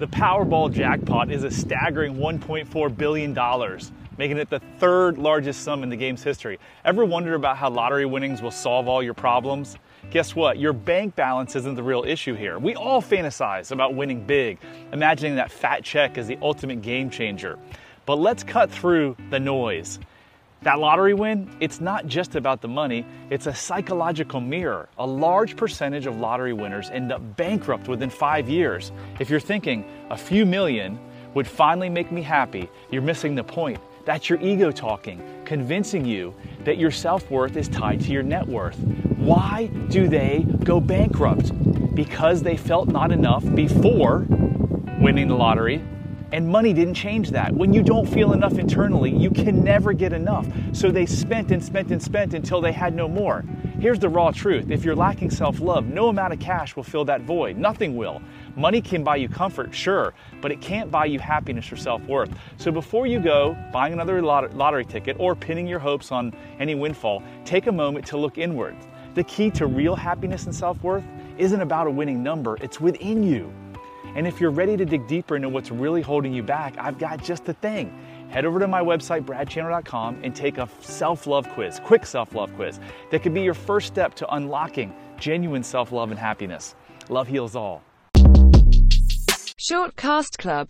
The Powerball jackpot is a staggering $1.4 billion, making it the third largest sum in the game's history. Ever wondered about how lottery winnings will solve all your problems? Guess what? Your bank balance isn't the real issue here. We all fantasize about winning big, imagining that fat check as the ultimate game changer. But let's cut through the noise. That lottery win, it's not just about the money, it's a psychological mirror. A large percentage of lottery winners end up bankrupt within five years. If you're thinking a few million would finally make me happy, you're missing the point. That's your ego talking, convincing you that your self worth is tied to your net worth. Why do they go bankrupt? Because they felt not enough before winning the lottery and money didn't change that. When you don't feel enough internally, you can never get enough. So they spent and spent and spent until they had no more. Here's the raw truth if you're lacking self love, no amount of cash will fill that void. Nothing will. Money can buy you comfort, sure, but it can't buy you happiness or self worth. So before you go buying another lottery ticket or pinning your hopes on any windfall, take a moment to look inward. The key to real happiness and self worth isn't about a winning number, it's within you. And if you're ready to dig deeper into what's really holding you back, I've got just the thing. Head over to my website, bradchandler.com, and take a self love quiz, quick self love quiz, that could be your first step to unlocking genuine self love and happiness. Love heals all. Short Cast Club